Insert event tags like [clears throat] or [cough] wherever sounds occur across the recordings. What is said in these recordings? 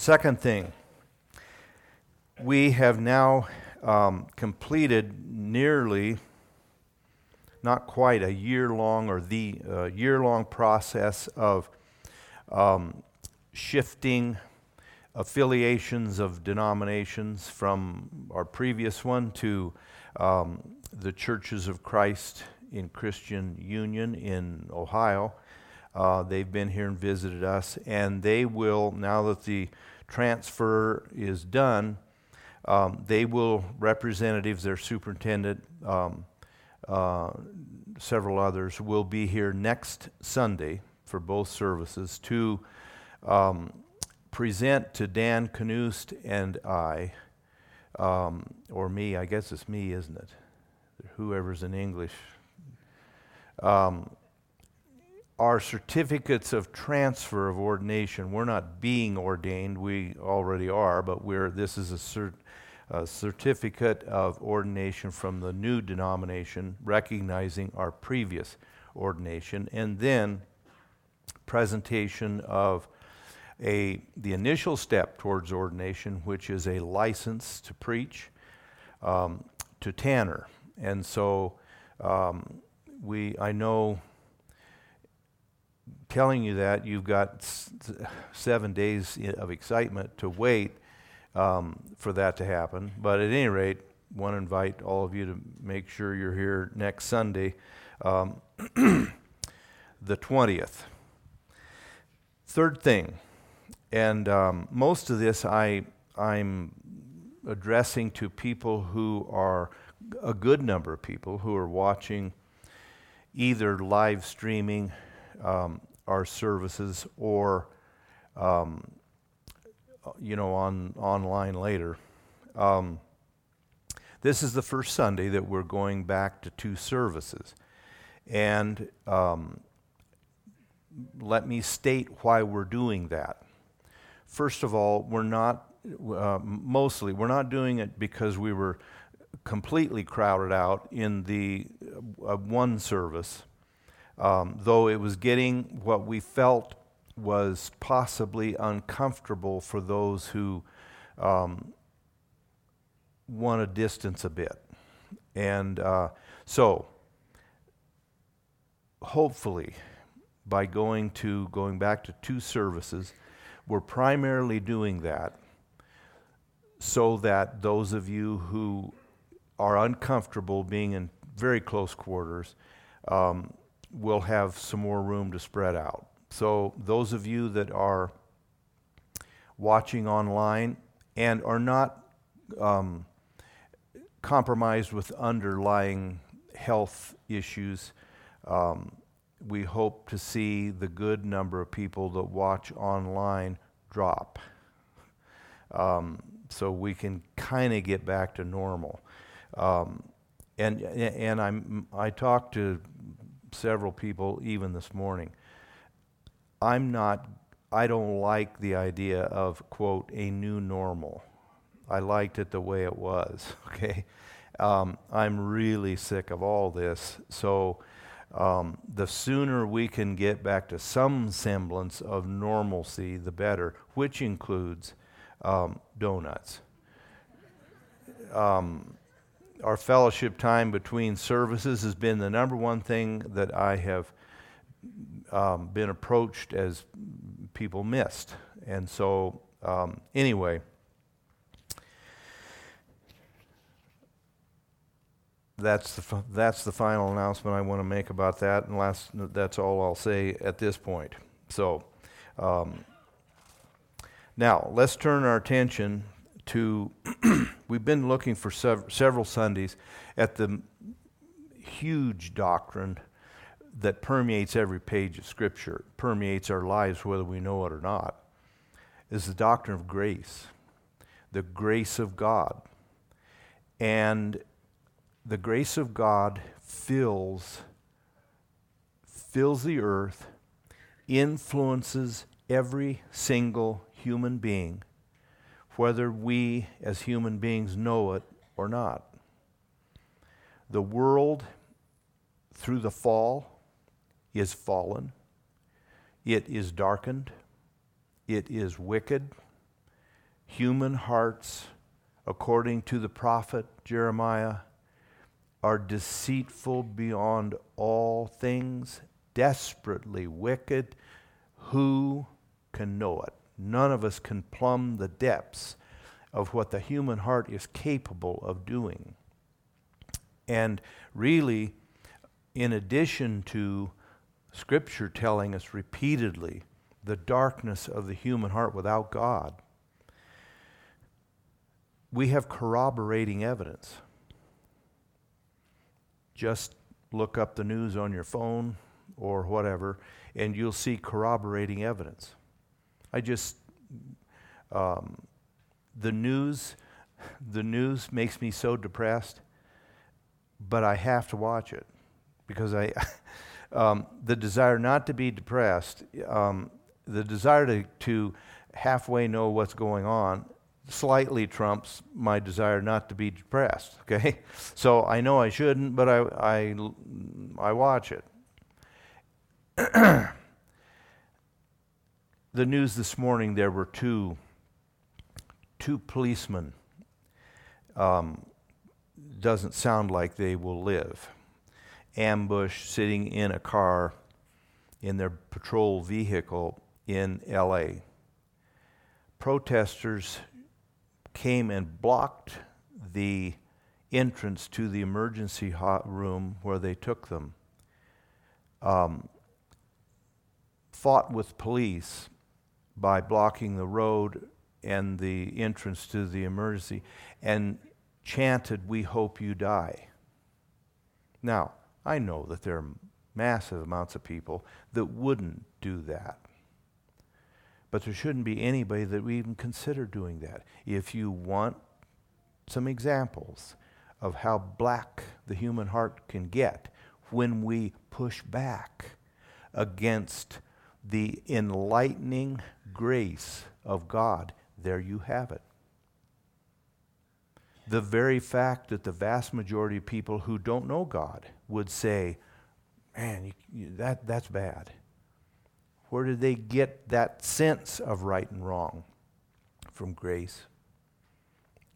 Second thing, we have now um, completed nearly, not quite a year long or the uh, year long process of um, shifting affiliations of denominations from our previous one to um, the Churches of Christ in Christian Union in Ohio. Uh, they've been here and visited us, and they will, now that the transfer is done, um, they will, representatives, their superintendent, um, uh, several others, will be here next Sunday for both services to um, present to Dan Knust and I, um, or me, I guess it's me, isn't it? Whoever's in English. Um, our certificates of transfer of ordination. We're not being ordained, we already are, but we're, this is a, cert, a certificate of ordination from the new denomination, recognizing our previous ordination, and then presentation of a, the initial step towards ordination, which is a license to preach um, to Tanner. And so um, we, I know, telling you that you've got seven days of excitement to wait um, for that to happen. But at any rate, want to invite all of you to make sure you're here next Sunday, um, [clears throat] the 20th. Third thing, and um, most of this I, I'm addressing to people who are a good number of people who are watching either live streaming um, our services or um, you know on online later. Um, this is the first Sunday that we're going back to two services, and um, let me state why we're doing that. First of all, we're not, uh, mostly, we're not doing it because we were completely crowded out in the uh, one service, um, though it was getting what we felt was possibly uncomfortable for those who um, want to distance a bit. And uh, so, hopefully, by going to going back to two services, we're primarily doing that so that those of you who are uncomfortable being in very close quarters um, will have some more room to spread out. So, those of you that are watching online and are not um, compromised with underlying health issues, um, we hope to see the good number of people that watch online drop. Um, so we can kind of get back to normal. Um, and and I'm, I talked to several people even this morning. I'm not, I don't like the idea of, quote, a new normal. I liked it the way it was, [laughs] okay? Um, I'm really sick of all this. So um, the sooner we can get back to some semblance of normalcy, the better, which includes um, donuts. Um, our fellowship time between services has been the number one thing that I have um, been approached as people missed. And so, um, anyway, that's the, that's the final announcement I want to make about that, and last, that's all I'll say at this point. So, um, now let's turn our attention to. [clears throat] we've been looking for sev- several Sundays at the huge doctrine that permeates every page of Scripture, permeates our lives whether we know it or not, is the doctrine of grace, the grace of God. And the grace of God fills fills the earth, influences every single human being, whether we as human beings know it or not. The world, through the fall, is fallen. It is darkened. It is wicked. human hearts, according to the prophet Jeremiah, are deceitful beyond all things, desperately wicked. Who can know it? None of us can plumb the depths of what the human heart is capable of doing. And really, in addition to Scripture telling us repeatedly the darkness of the human heart without God, we have corroborating evidence. Just look up the news on your phone or whatever, and you'll see corroborating evidence. I just, um, the news, the news makes me so depressed, but I have to watch it because I, [laughs] um, the desire not to be depressed, um, the desire to, to halfway know what's going on slightly trumps my desire not to be depressed. [laughs] Okay, so I know I shouldn't, but I I, I watch it. [clears throat] the news this morning there were two two policemen. Um, doesn't sound like they will live. Ambush sitting in a car in their patrol vehicle in L.A. Protesters came and blocked the entrance to the emergency room where they took them. Um, fought with police by blocking the road and the entrance to the emergency and chanted, We hope you die. Now, I know that there are massive amounts of people that wouldn't do that. But there shouldn't be anybody that would even consider doing that. If you want some examples of how black the human heart can get when we push back against the enlightening grace of God, there you have it. The very fact that the vast majority of people who don't know God would say, man, you, you, that, that's bad. Where did they get that sense of right and wrong? From grace.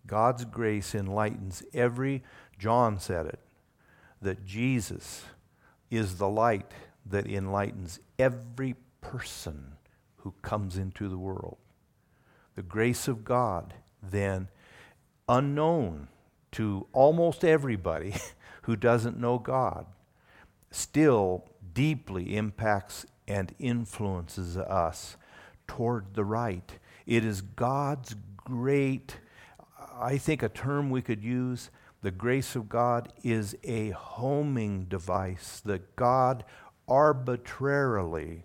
God's grace enlightens every, John said it, that Jesus is the light that enlightens every person who comes into the world. The grace of God, then, unknown to almost everybody [laughs] who doesn't know God, still deeply impacts and influences us toward the right. It is God's great, I think a term we could use, the grace of God is a homing device that God arbitrarily,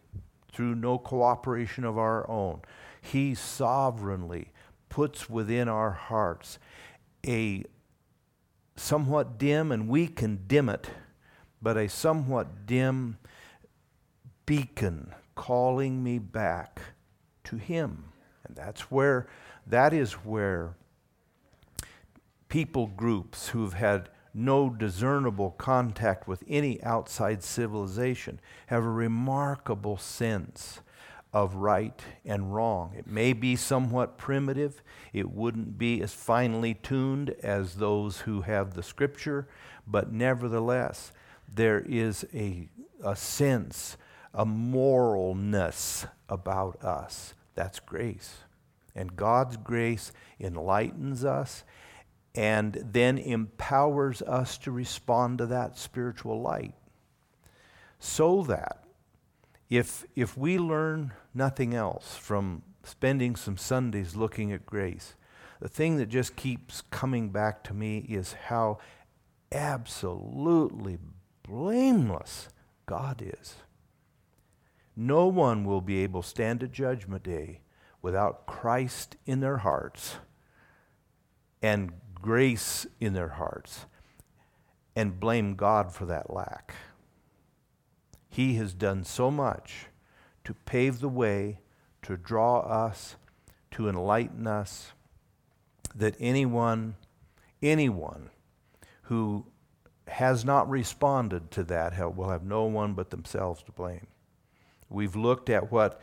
through no cooperation of our own, He sovereignly puts within our hearts a somewhat dim, and we can dim it, but a somewhat dim beacon calling me back to Him. And that's where, that is where people groups who've had no discernible contact with any outside civilization have a remarkable sense of right and wrong. It may be somewhat primitive, it wouldn't be as finely tuned as those who have the scripture, but nevertheless, there is a, a sense a moralness about us. That's grace. And God's grace enlightens us and then empowers us to respond to that spiritual light. So that if, if we learn nothing else from spending some Sundays looking at grace, the thing that just keeps coming back to me is how absolutely blameless God is. No one will be able to stand at Judgment Day without Christ in their hearts and grace in their hearts and blame God for that lack. He has done so much to pave the way, to draw us, to enlighten us, that anyone, anyone who has not responded to that will have no one but themselves to blame. We've looked at what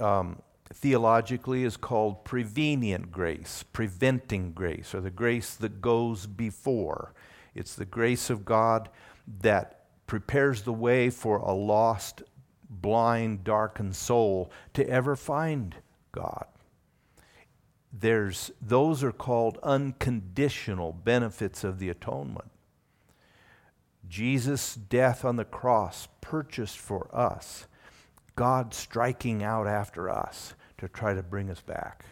um, theologically is called prevenient grace, preventing grace, or the grace that goes before. It's the grace of God that prepares the way for a lost, blind, darkened soul to ever find God. There's, those are called unconditional benefits of the atonement. Jesus' death on the cross purchased for us, God striking out after us to try to bring us back.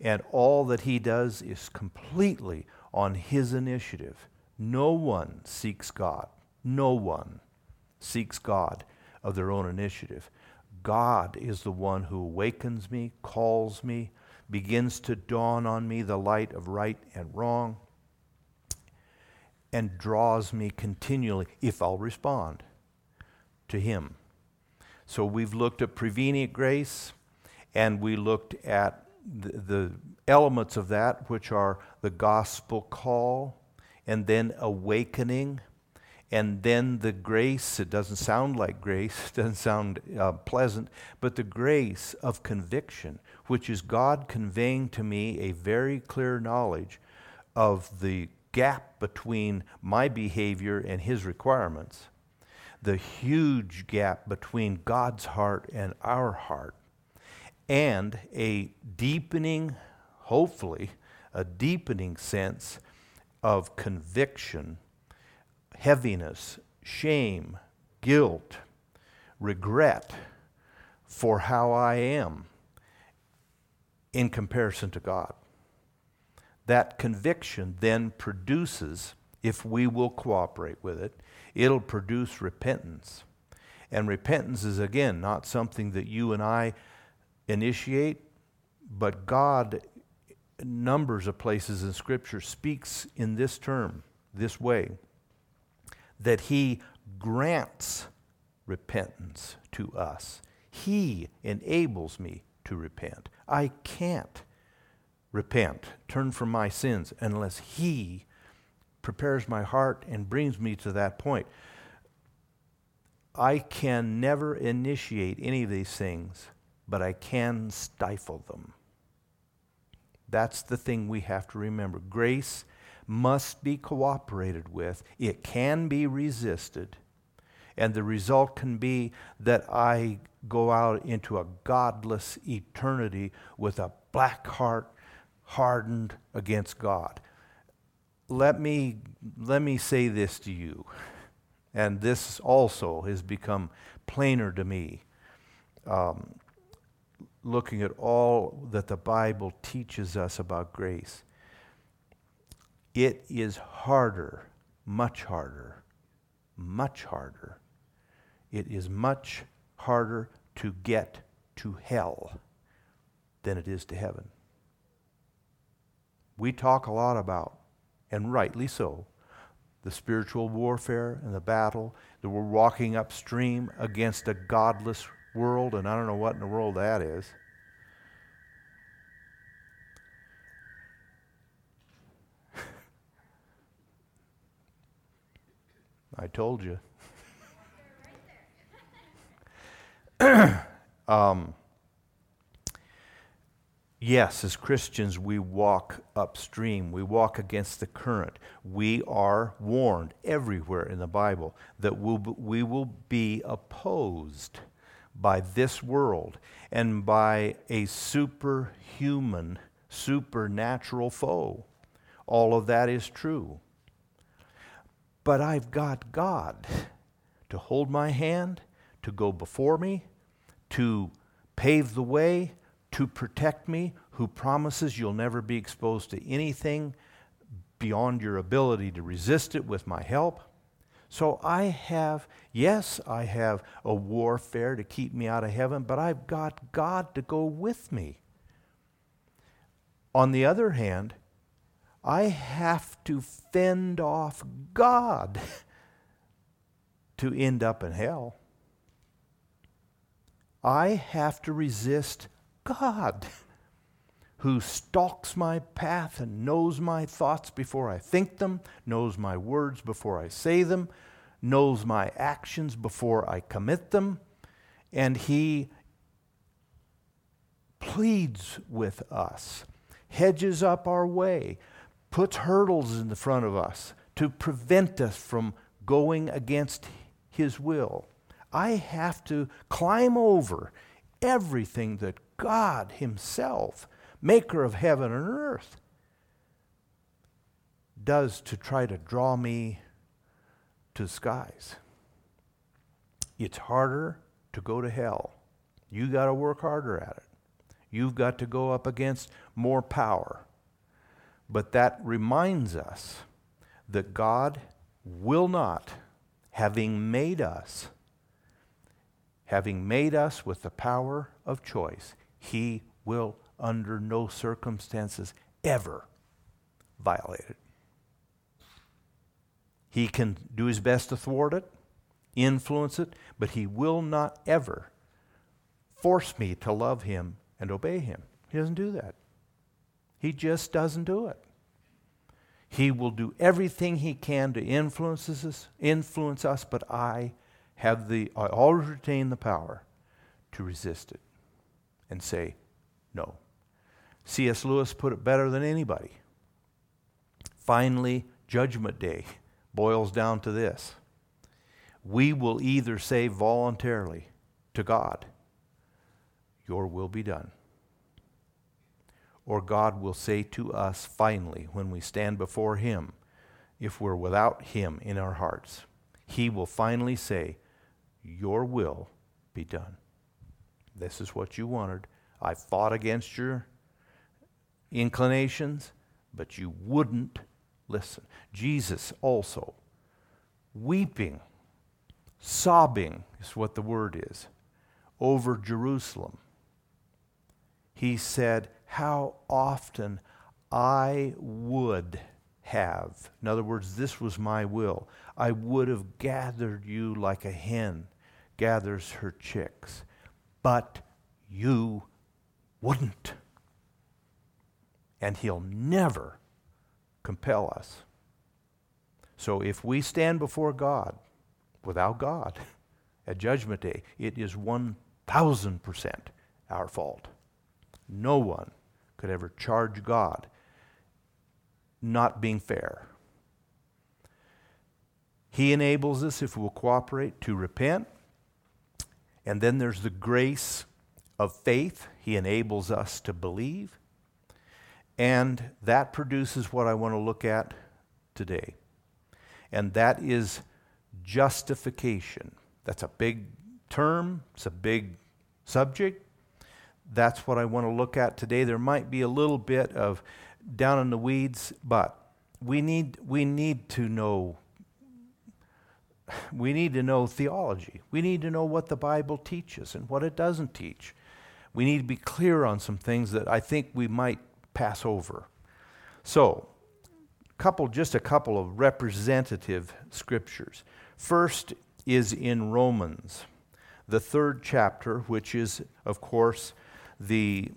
And all that he does is completely on his initiative. No one seeks God. No one seeks God of their own initiative. God is the one who awakens me, calls me, begins to dawn on me the light of right and wrong, and draws me continually, if I'll respond, to Him. So we've looked at prevenient grace, and we looked at the, the elements of that, which are the gospel call, and then awakening, and then the grace. It doesn't sound like grace, [laughs] it doesn't sound uh, pleasant, but the grace of conviction, which is God conveying to me a very clear knowledge of the gap between my behavior and His requirements, the huge gap between God's heart and our heart, and a deepening, hopefully, a deepening sense of conviction, heaviness, shame, guilt, regret for how I am in comparison to God. That conviction then produces, if we will cooperate with it, it'll produce repentance. And repentance is, again, not something that you and I initiate, but God numbers of places in Scripture speaks in this term, this way, that He grants repentance to us. He enables me to repent. I can't repent, turn from my sins, unless He prepares my heart and brings me to that point. I can never initiate any of these things, but I can stifle them. That's the thing we have to remember. Grace must be cooperated with, it can be resisted, and the result can be that I go out into a godless eternity with a black heart hardened against God. Let me, let me say this to you, and this also has become plainer to me. Um, looking at all that the Bible teaches us about grace. It is harder, much harder, much harder. It is much harder to get to hell than it is to heaven. We talk a lot about, and rightly so, the spiritual warfare and the battle, that we're walking upstream against a godless world, and I don't know what in the world that is. [laughs] I told you. [laughs] um, yes, as Christians, we walk upstream. We walk against the current. We are warned everywhere in the Bible that we'll, we will be opposed by this world and by a superhuman, supernatural foe. All of that is true. But I've got God to hold my hand, to go before me, to pave the way, to protect me, who promises you'll never be exposed to anything beyond your ability to resist it with my help. So I have, yes, I have a warfare to keep me out of heaven, but I've got God to go with me. On the other hand, I have to fend off God [laughs] to end up in hell. I have to resist God who stalks my path and knows my thoughts before I think them, knows my words before I say them, knows my actions before I commit them, and He pleads with us, hedges up our way, puts hurdles in the front of us to prevent us from going against His will. I have to climb over everything that God Himself, maker of heaven and earth, does to try to draw me to the skies. It's harder to go to hell. You got to work harder at it. You've got to go up against more power. But that reminds us that God will not, having made us, having made us with the power of choice, He will under no circumstances ever violate it. He can do his best to thwart it, influence it, but he will not ever force me to love him and obey him. He doesn't do that. He just doesn't do it. He will do everything he can to influence us, influence us, but I have the I always retain the power to resist it and say no. C.S. Lewis put it better than anybody. Finally, judgment day boils down to this we will either say voluntarily to God, Your will be done. Or God will say to us finally when we stand before Him, if we're without Him in our hearts, He will finally say, Your will be done. This is what you wanted. I fought against your inclinations, but you wouldn't listen. Jesus also, weeping, sobbing is what the word is, over Jerusalem. He said, How often I would have. In other words, this was my will. I would have gathered you like a hen gathers her chicks, but you wouldn't. And he'll never compel us. So if we stand before God without God [laughs] at Judgment Day, it is 1,000% our fault. No one could ever charge God not being fair. He enables us, if we'll cooperate, to repent. And then there's the grace of faith. He enables us to believe. And that produces what I want to look at today. And that is justification. That's a big term, it's a big subject. That's what I want to look at today. There might be a little bit of down in the weeds, but we need, we need to know we need to know theology. We need to know what the Bible teaches and what it doesn't teach. We need to be clear on some things that I think we might pass over. So, couple just a couple of representative scriptures. First is in Romans, the third chapter, which is, of course, the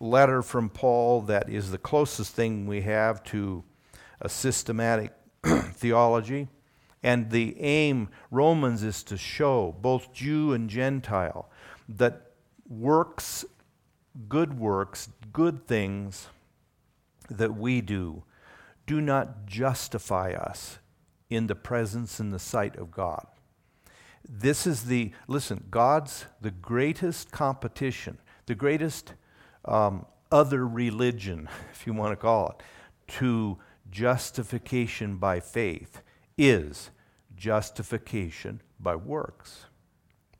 letter from Paul that is the closest thing we have to a systematic [clears throat] theology. And the aim, Romans, is to show both Jew and Gentile that works good works, good things that we do, do not justify us in the presence and the sight of God. This is the, listen, God's the greatest competition, the greatest um, other religion, [laughs] if you want to call it, to justification by faith is justification by works.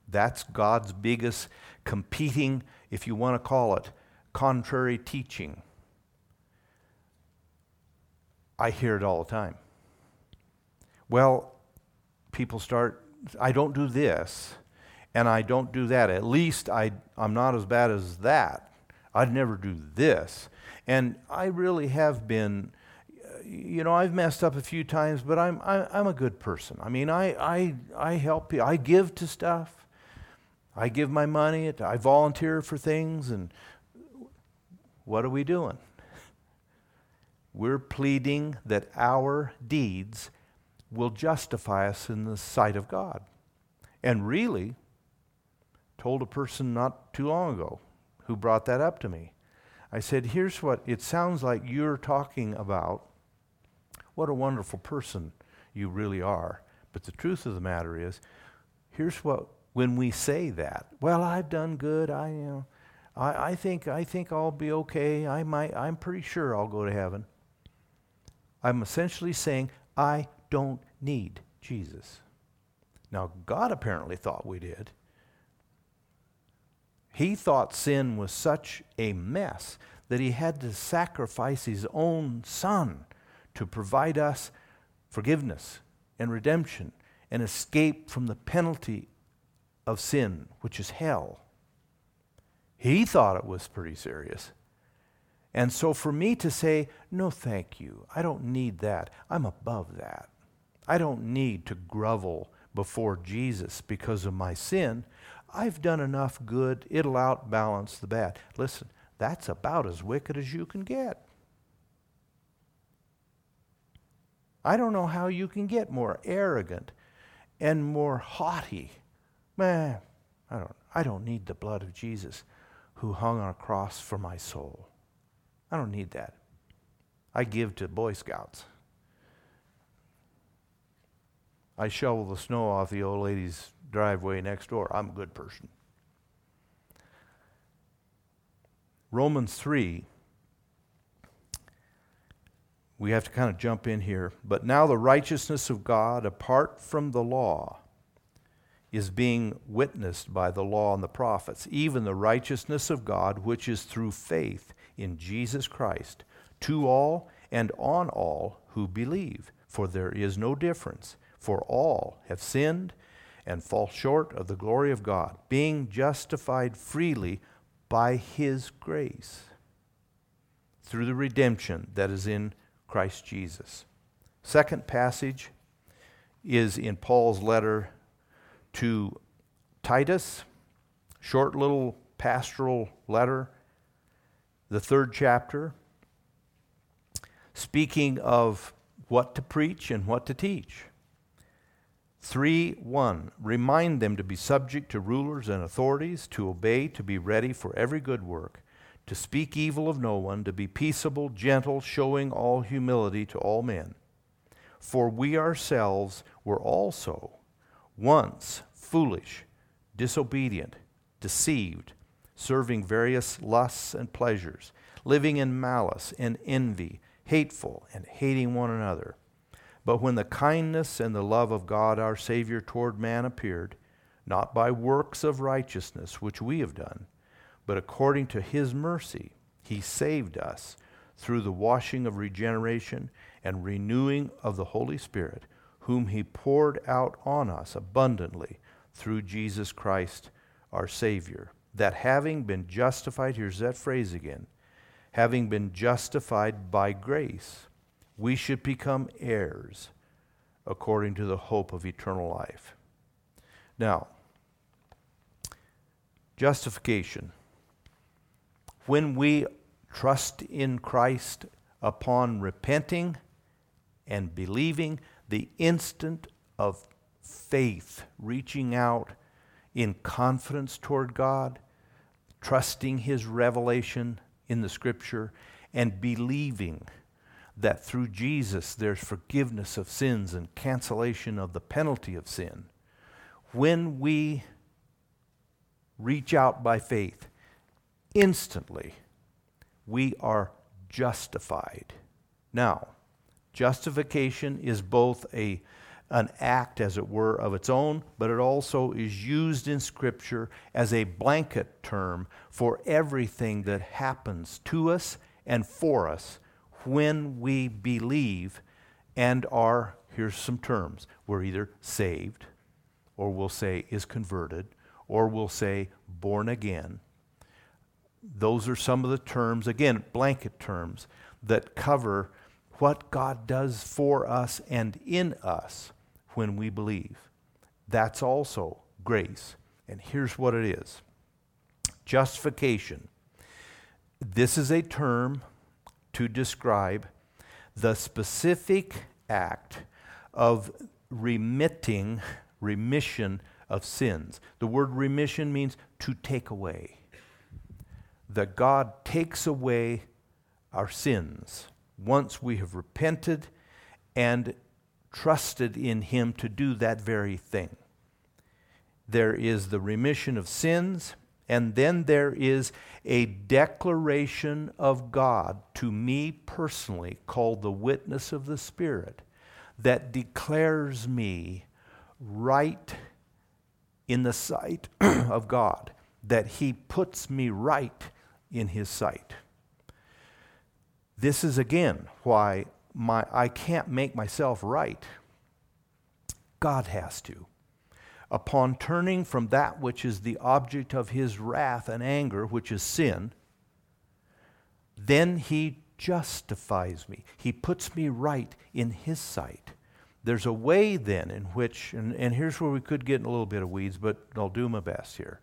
That's God's biggest competing, if you want to call it, contrary teaching. I hear it all the time. Well, people start, I don't do this and I don't do that. At least I, I'm not as bad as that. I'd never do this. And I really have been, you know, I've messed up a few times, but I'm, I, am i am a good person. I mean, I, I, I help people. I give to stuff. I give my money, I volunteer for things, and what are we doing? [laughs] We're pleading that our deeds will justify us in the sight of God. And really, told a person not too long ago, who brought that up to me. I said, Here's what it sounds like you're talking about. What a wonderful person you really are. But the truth of the matter is, here's what when we say that. Well, I've done good. I you know, I, I think I think I'll be okay. I might I'm pretty sure I'll go to heaven. I'm essentially saying I don't need Jesus. Now God apparently thought we did. He thought sin was such a mess that he had to sacrifice his own son to provide us forgiveness and redemption and escape from the penalty of sin, which is hell. He thought it was pretty serious. And so for me to say, no, thank you, I don't need that, I'm above that. I don't need to grovel before Jesus because of my sin. I've done enough good, it'll outbalance the bad. Listen, that's about as wicked as you can get. I don't know how you can get more arrogant and more haughty. Man, I don't, I don't need the blood of Jesus who hung on a cross for my soul. I don't need that. I give to Boy Scouts. I shovel the snow off the old lady's driveway next door. I'm a good person. Romans 3, we have to kind of jump in here. But now the righteousness of God, apart from the law, is being witnessed by the law and the prophets, even the righteousness of God, which is through faith in Jesus Christ, to all and on all who believe. For there is no difference, for all have sinned and fall short of the glory of God, being justified freely by his grace through the redemption that is in Christ Jesus. Second passage is in Paul's letter to Titus, short little pastoral letter, the third chapter, speaking of what to preach and what to teach. 3 1. Remind them to be subject to rulers and authorities, to obey, to be ready for every good work, to speak evil of no one, to be peaceable, gentle, showing all humility to all men. For we ourselves were also once foolish, disobedient, deceived, serving various lusts and pleasures, living in malice and envy, hateful, and hating one another. But when the kindness and the love of God our Savior toward man appeared, not by works of righteousness which we have done, but according to his mercy, he saved us through the washing of regeneration and renewing of the Holy Spirit, whom he poured out on us abundantly through Jesus Christ our Savior. That having been justified, here's that phrase again, having been justified by grace, we should become heirs according to the hope of eternal life. Now, justification. When we trust in Christ upon repenting and believing, the instant of faith, reaching out in confidence toward God, trusting His revelation in the Scripture, and believing that through Jesus there's forgiveness of sins and cancellation of the penalty of sin. When we reach out by faith, instantly we are justified. Now, justification is both a an act, as it were, of its own, but it also is used in Scripture as a blanket term for everything that happens to us and for us when we believe and are, here's some terms, we're either saved, or we'll say is converted, or we'll say born again. Those are some of the terms, again, blanket terms, that cover what God does for us and in us when we believe. That's also grace. And here's what it is justification. This is a term to describe the specific act of remitting, remission of sins. The word remission means to take away. That God takes away our sins once we have repented and trusted in Him to do that very thing. There is the remission of sins, and then there is a declaration of God to me personally called the witness of the Spirit that declares me right in the sight [clears throat] of God, that He puts me right in His sight. This is again why my, I can't make myself right. God has to. Upon turning from that which is the object of his wrath and anger, which is sin, then he justifies me. He puts me right in his sight. There's a way then in which, and, and here's where we could get in a little bit of weeds, but I'll do my best here.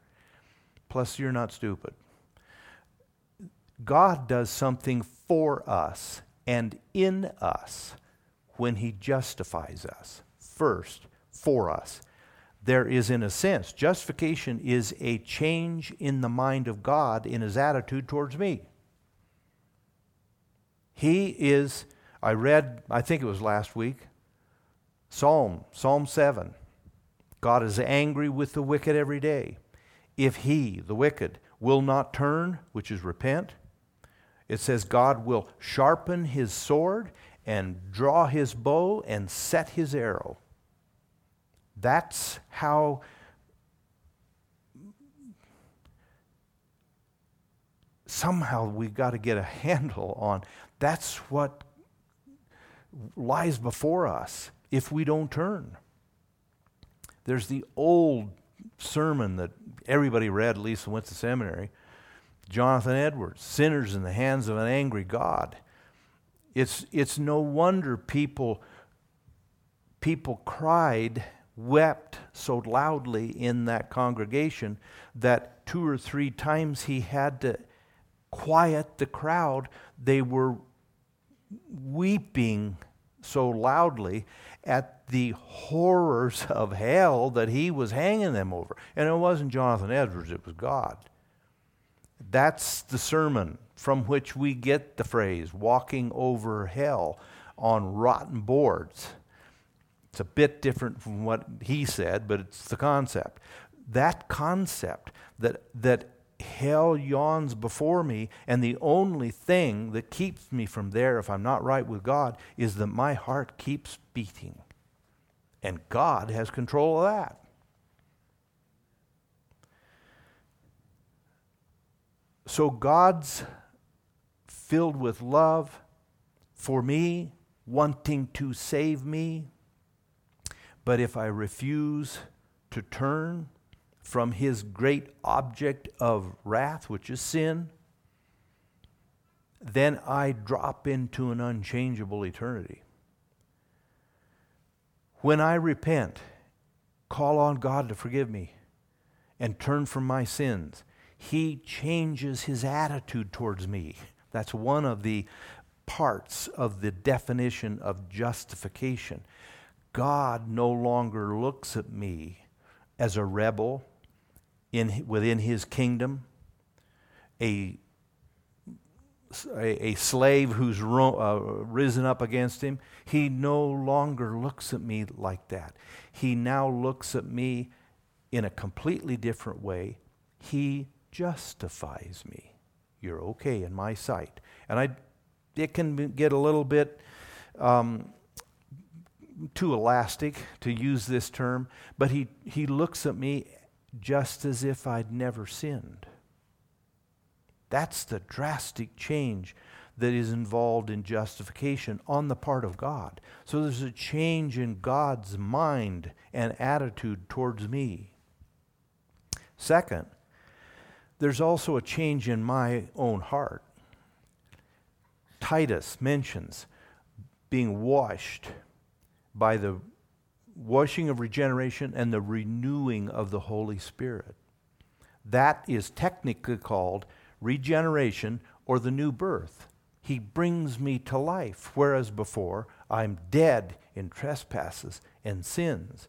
Plus, you're not stupid. God does something for us and in us when he justifies us. First, for us. There is, in a sense, justification is a change in the mind of God in his attitude towards me. He is, I read, I think it was last week, Psalm, Psalm 7. God is angry with the wicked every day. If he, the wicked, will not turn, which is repent, it says God will sharpen his sword and draw his bow and set his arrow. That's how somehow we've got to get a [laughs] handle on that's what lies before us if we don't turn. There's the old sermon that everybody read, at least went to seminary, Jonathan Edwards, Sinners in the Hands of an Angry God. It's, it's no wonder people, people cried, wept so loudly in that congregation that two or three times he had to quiet the crowd. They were weeping so loudly at the horrors of hell that he was hanging them over. And it wasn't Jonathan Edwards, it was God. That's the sermon from which we get the phrase walking over hell on rotten boards. It's a bit different from what he said, but it's the concept. That concept that, that hell yawns before me, and the only thing that keeps me from there, if I'm not right with God, is that my heart keeps beating. And God has control of that. So God's filled with love for me, wanting to save me. But if I refuse to turn from his great object of wrath, which is sin, then I drop into an unchangeable eternity. When I repent, call on God to forgive me, and turn from my sins, he changes his attitude towards me. That's one of the parts of the definition of justification. God no longer looks at me as a rebel in, within his kingdom, a, a, a slave who's ro- uh, risen up against him. He no longer looks at me like that. He now looks at me in a completely different way. He justifies me. You're okay in my sight. And I, it can get a little bit um, too elastic to use this term, but he, he looks at me just as if I'd never sinned. That's the drastic change that is involved in justification on the part of God. So there's a change in God's mind and attitude towards me. Second, there's also a change in my own heart. Titus mentions being washed by the washing of regeneration and the renewing of the Holy Spirit. That is technically called regeneration or the new birth. He brings me to life, whereas before I'm dead in trespasses and sins.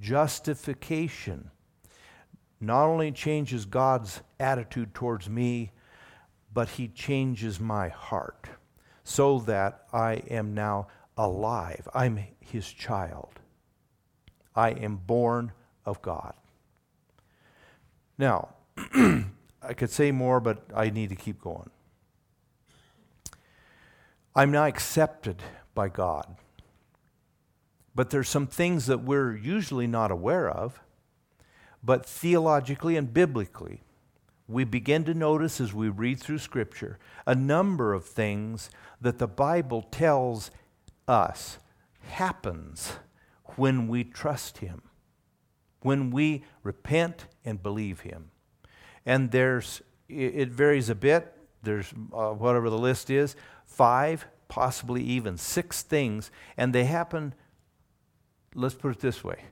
Justification not only changes God's attitude towards me, but he changes my heart so that I am now alive. I'm his child. I am born of God. Now, [clears throat] I could say more, but I need to keep going. I'm now accepted by God. But there's some things that we're usually not aware of, but theologically and biblically, we begin to notice as we read through Scripture a number of things that the Bible tells us happens when we trust Him, when we repent and believe Him. And there's, it varies a bit. There's uh, whatever the list is, five, possibly even six things, and they happen, let's put it this way.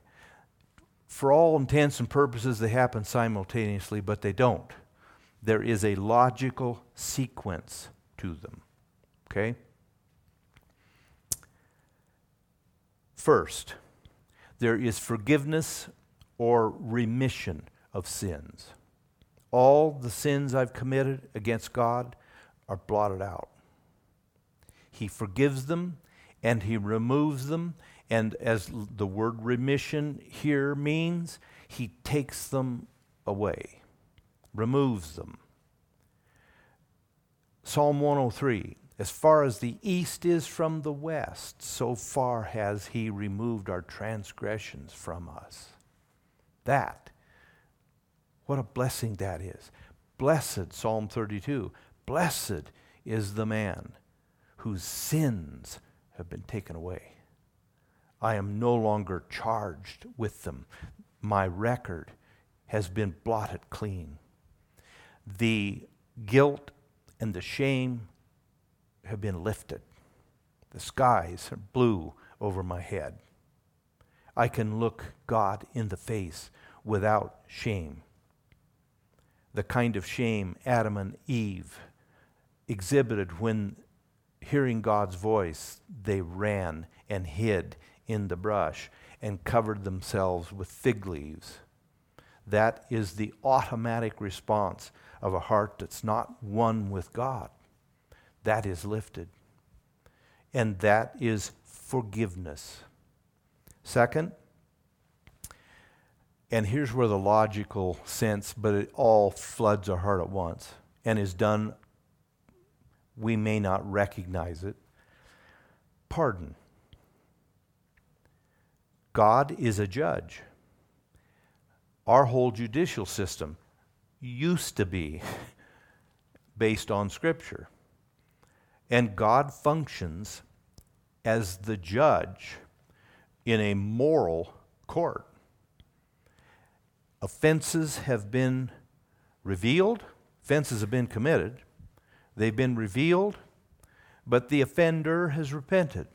For all intents and purposes, they happen simultaneously, but they don't there is a logical sequence to them. Okay? First, there is forgiveness or remission of sins. All the sins I've committed against God are blotted out. He forgives them and He removes them. And as the word remission here means, He takes them away removes them. Psalm 103 As far as the east is from the west, so far has he removed our transgressions from us. That, what a blessing that is. Blessed, Psalm 32, blessed is the man whose sins have been taken away. I am no longer charged with them. My record has been blotted clean the guilt and the shame have been lifted. The skies are blue over my head. I can look God in the face without shame. The kind of shame Adam and Eve exhibited when hearing God's voice, they ran and hid in the brush and covered themselves with fig leaves. That is the automatic response of a heart that's not one with God. That is lifted. And that is forgiveness. Second, and here's where the logical sense, but it all floods our heart at once and is done, we may not recognize it. Pardon. God is a judge. Our whole judicial system used to be [laughs] based on Scripture. And God functions as the judge in a moral court. Offenses have been revealed, offenses have been committed, they've been revealed, but the offender has repented.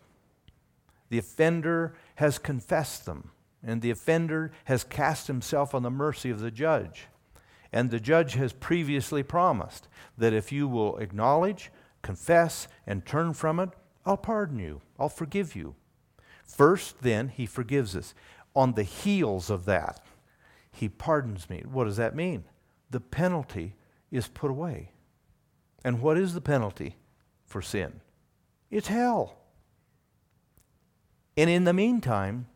The offender has confessed them, and the offender has cast himself on the mercy of the judge. And the judge has previously promised that if you will acknowledge, confess, and turn from it, I'll pardon you, I'll forgive you. First, then, he forgives us. On the heels of that, he pardons me. What does that mean? The penalty is put away. And what is the penalty for sin? It's hell. And in the meantime,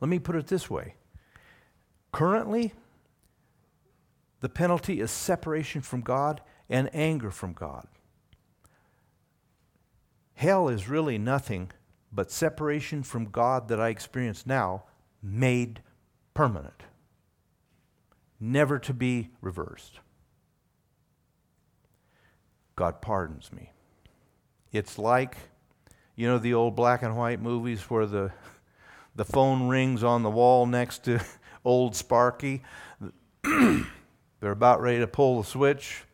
let me put it this way currently, the penalty is separation from God and anger from God. Hell is really nothing but separation from God that I experience now, made permanent, never to be reversed. God pardons me. It's like, you know, the old black and white movies where the, [laughs] the phone rings on the wall next to [laughs] old Sparky. [clears throat] They're about ready to pull the switch.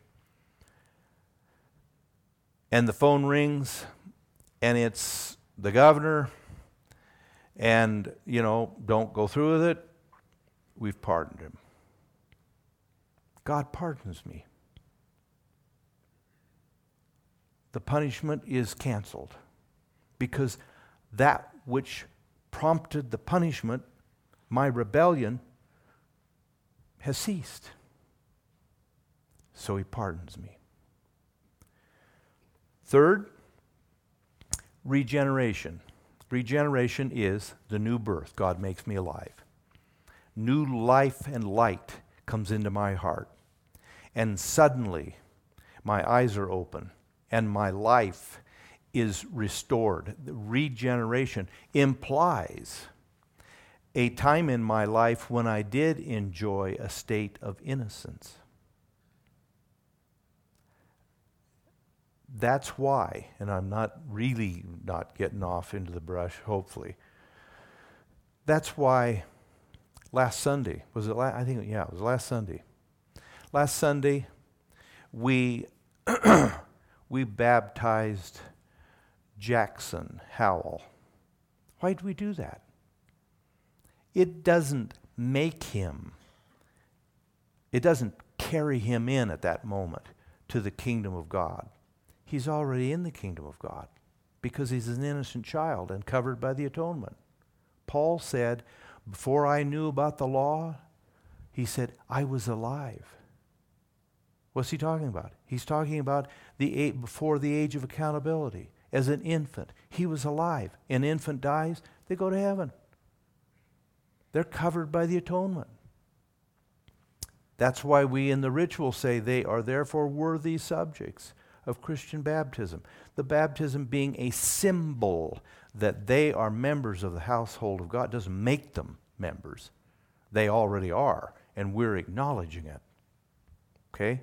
And the phone rings, and it's the governor. And, you know, don't go through with it. We've pardoned him. God pardons me. The punishment is canceled because that which prompted the punishment, my rebellion, has ceased so he pardons me. Third, regeneration. Regeneration is the new birth. God makes me alive. New life and light comes into my heart. And suddenly, my eyes are open and my life is restored. The regeneration implies a time in my life when I did enjoy a state of innocence. That's why, and I'm not really not getting off into the brush, hopefully. That's why last Sunday, was it last, I think, yeah, it was last Sunday. Last Sunday, we, [clears throat] we baptized Jackson Howell. Why do we do that? It doesn't make him, it doesn't carry him in at that moment to the kingdom of God. He's already in the kingdom of God because he's an innocent child and covered by the atonement. Paul said, Before I knew about the law, he said, I was alive. What's he talking about? He's talking about the before the age of accountability. As an infant, he was alive. An infant dies, they go to heaven. They're covered by the atonement. That's why we in the ritual say they are therefore worthy subjects of Christian baptism. The baptism being a symbol that they are members of the household of God doesn't make them members. They already are, and we're acknowledging it. Okay?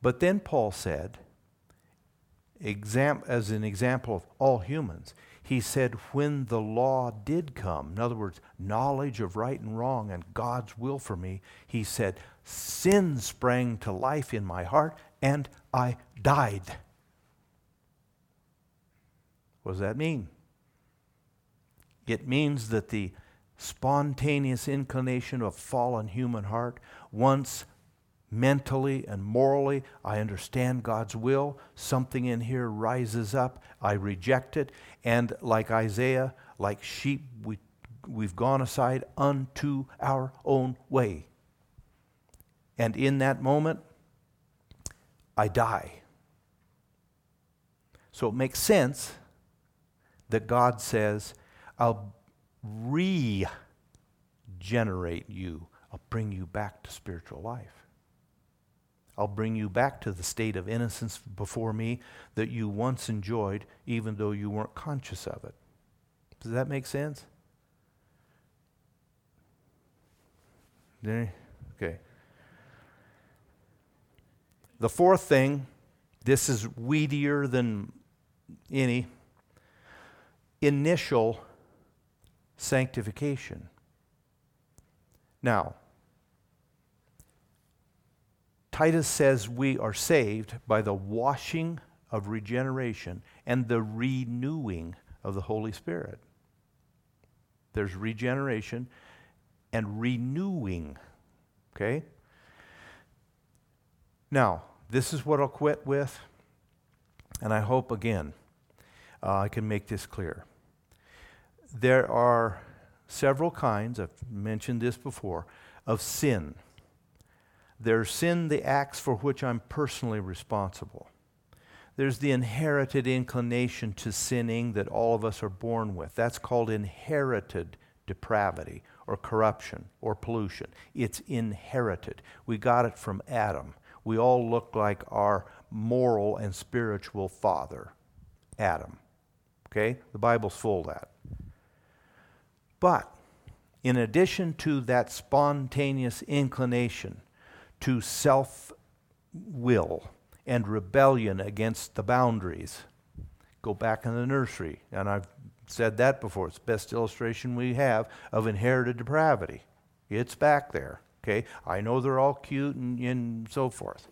But then Paul said, exam- as an example of all humans, he said, when the law did come, in other words, knowledge of right and wrong and God's will for me, he said, sin sprang to life in my heart and I died. What does that mean? It means that the spontaneous inclination of fallen human heart, once mentally and morally, I understand God's will. Something in here rises up. I reject it. And like Isaiah, like sheep, we, we've gone aside unto our own way. And in that moment, I die. So it makes sense that God says, I'll regenerate you, I'll bring you back to spiritual life. I'll bring you back to the state of innocence before me that you once enjoyed, even though you weren't conscious of it. Does that make sense? Okay. The fourth thing, this is weedier than any initial sanctification. Now, Titus says we are saved by the washing of regeneration and the renewing of the Holy Spirit. There's regeneration and renewing. Okay? Now, this is what I'll quit with, and I hope again uh, I can make this clear. There are several kinds, I've mentioned this before, of sin. There's sin, the acts for which I'm personally responsible. There's the inherited inclination to sinning that all of us are born with. That's called inherited depravity or corruption or pollution. It's inherited. We got it from Adam. We all look like our moral and spiritual father, Adam. Okay? The Bible's full of that. But in addition to that spontaneous inclination to self will and rebellion against the boundaries. Go back in the nursery, and I've said that before. It's the best illustration we have of inherited depravity. It's back there. Okay? I know they're all cute and, and so forth.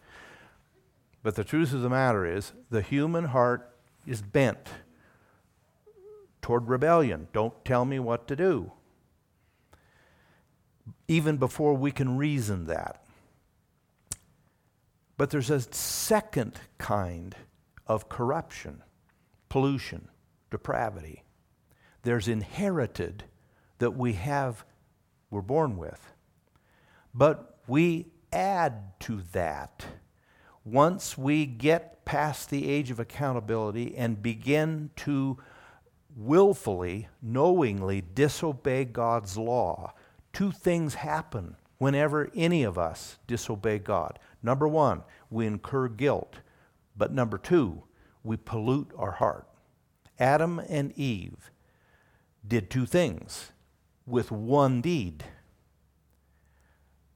But the truth of the matter is, the human heart is bent toward rebellion. Don't tell me what to do. Even before we can reason that. But there's a second kind of corruption, pollution, depravity. There's inherited that we have, we're born with. But we add to that once we get past the age of accountability and begin to willfully, knowingly disobey God's law, two things happen whenever any of us disobey God. Number one, we incur guilt. But number two, we pollute our heart. Adam and Eve did two things with one deed.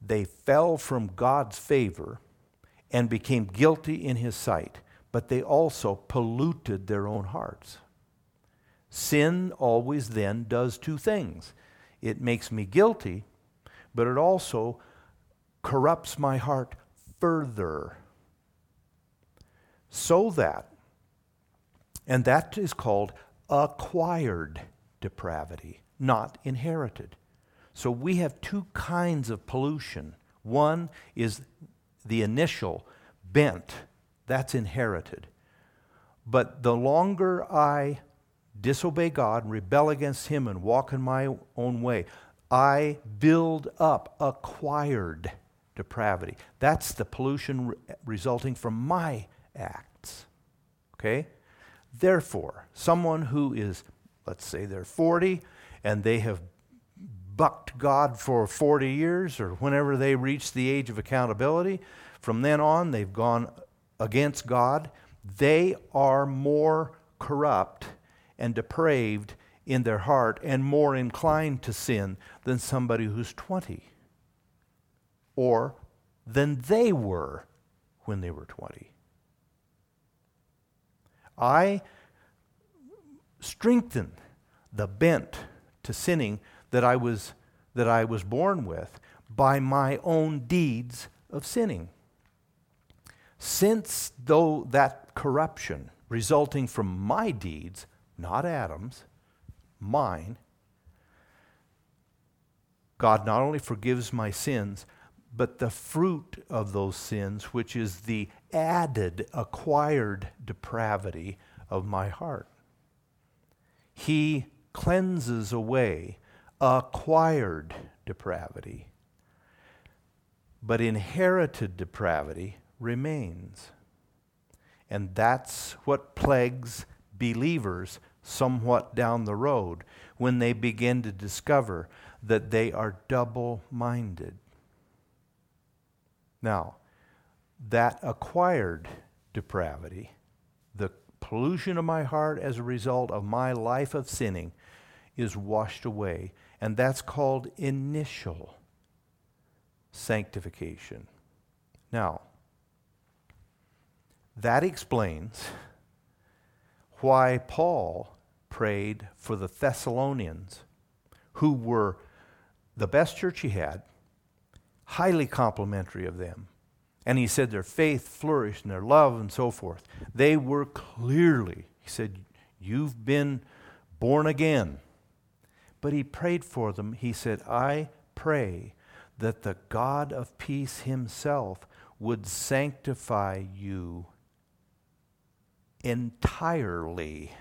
They fell from God's favor and became guilty in his sight, but they also polluted their own hearts. Sin always then does two things it makes me guilty, but it also corrupts my heart further. So that, and that is called acquired depravity, not inherited. So we have two kinds of pollution. One is the initial bent, that's inherited. But the longer I disobey God, and rebel against Him, and walk in my own way, I build up acquired depravity. That's the pollution re- resulting from my acts. Okay? Therefore, someone who is, let's say they're 40 and they have bucked God for 40 years or whenever they reach the age of accountability, from then on they've gone against God. They are more corrupt and depraved in their heart and more inclined to sin than somebody who's 20 or than they were when they were 20. I strengthen the bent to sinning that I was that I was born with by my own deeds of sinning. Since though that corruption resulting from my deeds, not Adam's, mine, God not only forgives my sins, but the fruit of those sins, which is the added, acquired depravity of my heart. He cleanses away acquired depravity, but inherited depravity remains. And that's what plagues believers somewhat down the road when they begin to discover that they are double minded. Now, that acquired depravity, the pollution of my heart as a result of my life of sinning, is washed away. And that's called initial sanctification. Now, that explains why Paul prayed for the Thessalonians, who were the best church he had, highly complimentary of them. And he said their faith flourished and their love and so forth. They were clearly, he said, You've been born again. But he prayed for them. He said, I pray that the God of peace himself would sanctify you entirely.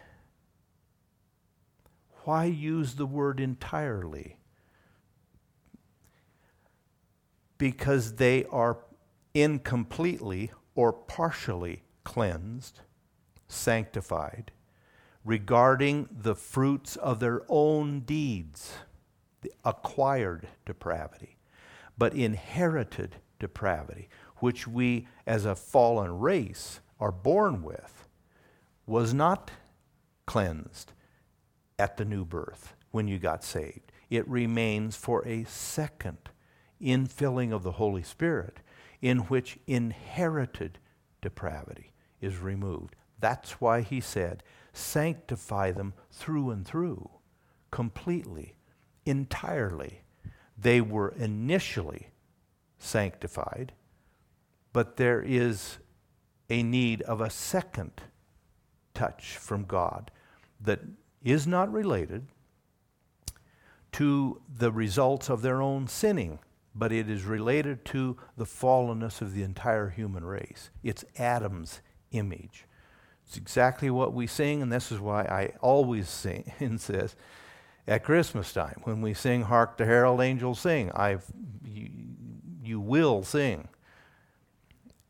Why use the word entirely? Because they are incompletely or partially cleansed, sanctified, regarding the fruits of their own deeds, the acquired depravity, but inherited depravity, which we as a fallen race are born with, was not cleansed at the new birth when you got saved. It remains for a second infilling of the Holy Spirit in which inherited depravity is removed. That's why he said, sanctify them through and through, completely, entirely. They were initially sanctified, but there is a need of a second touch from God that is not related to the results of their own sinning, but it is related to the fallenness of the entire human race. It's Adam's image. It's exactly what we sing, and this is why I always sing [laughs] says at Christmas time when we sing "Hark the Herald Angels Sing," I've you, you will sing.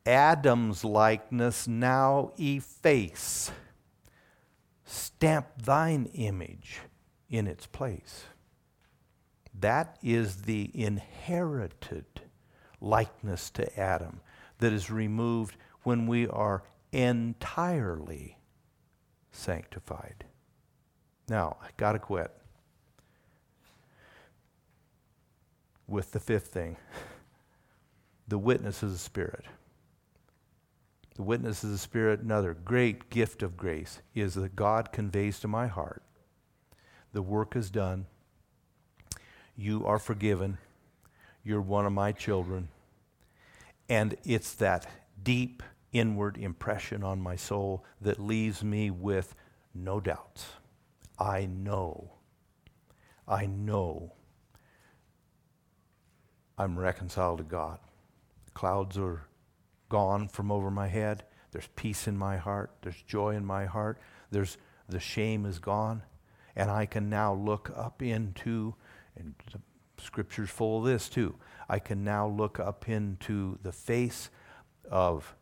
Adam's likeness now efface. Stamp thine image in its place. That is the inherited likeness to Adam that is removed when we are entirely sanctified. Now, I got to quit with the fifth thing the witness of the Spirit. The witness of the Spirit, another great gift of grace, is that God conveys to my heart the work is done. You are forgiven. You're one of my children. And it's that deep inward impression on my soul that leaves me with no doubts. I know, I know I'm reconciled to God. Clouds are gone from over my head. There's peace in my heart. There's joy in my heart. There's the shame is gone. And I can now look up into, and the scripture's full of this too. I can now look up into the face of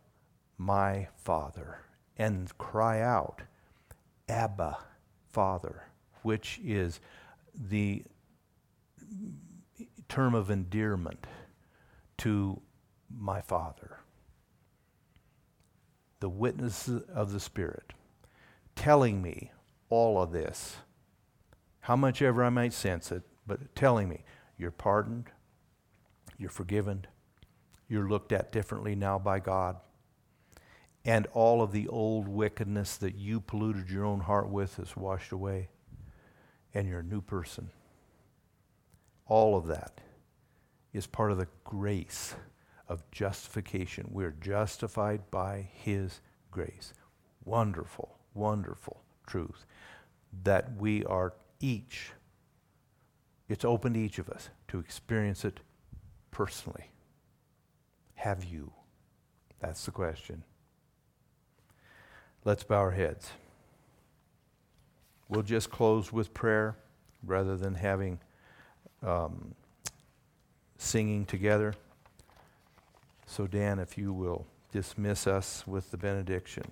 my Father and cry out, Abba, Father, which is the term of endearment to my Father. The witness of the Spirit telling me all of this, how much ever I might sense it, but telling me, you're pardoned, you're forgiven, you're looked at differently now by God and all of the old wickedness that you polluted your own heart with is washed away, and you're a new person. All of that is part of the grace of justification. We're justified by His grace. Wonderful, wonderful truth that we are each, it's open to each of us to experience it personally. Have you? That's the question. Let's bow our heads. We'll just close with prayer rather than having um, singing together. So, Dan, if you will dismiss us with the benediction.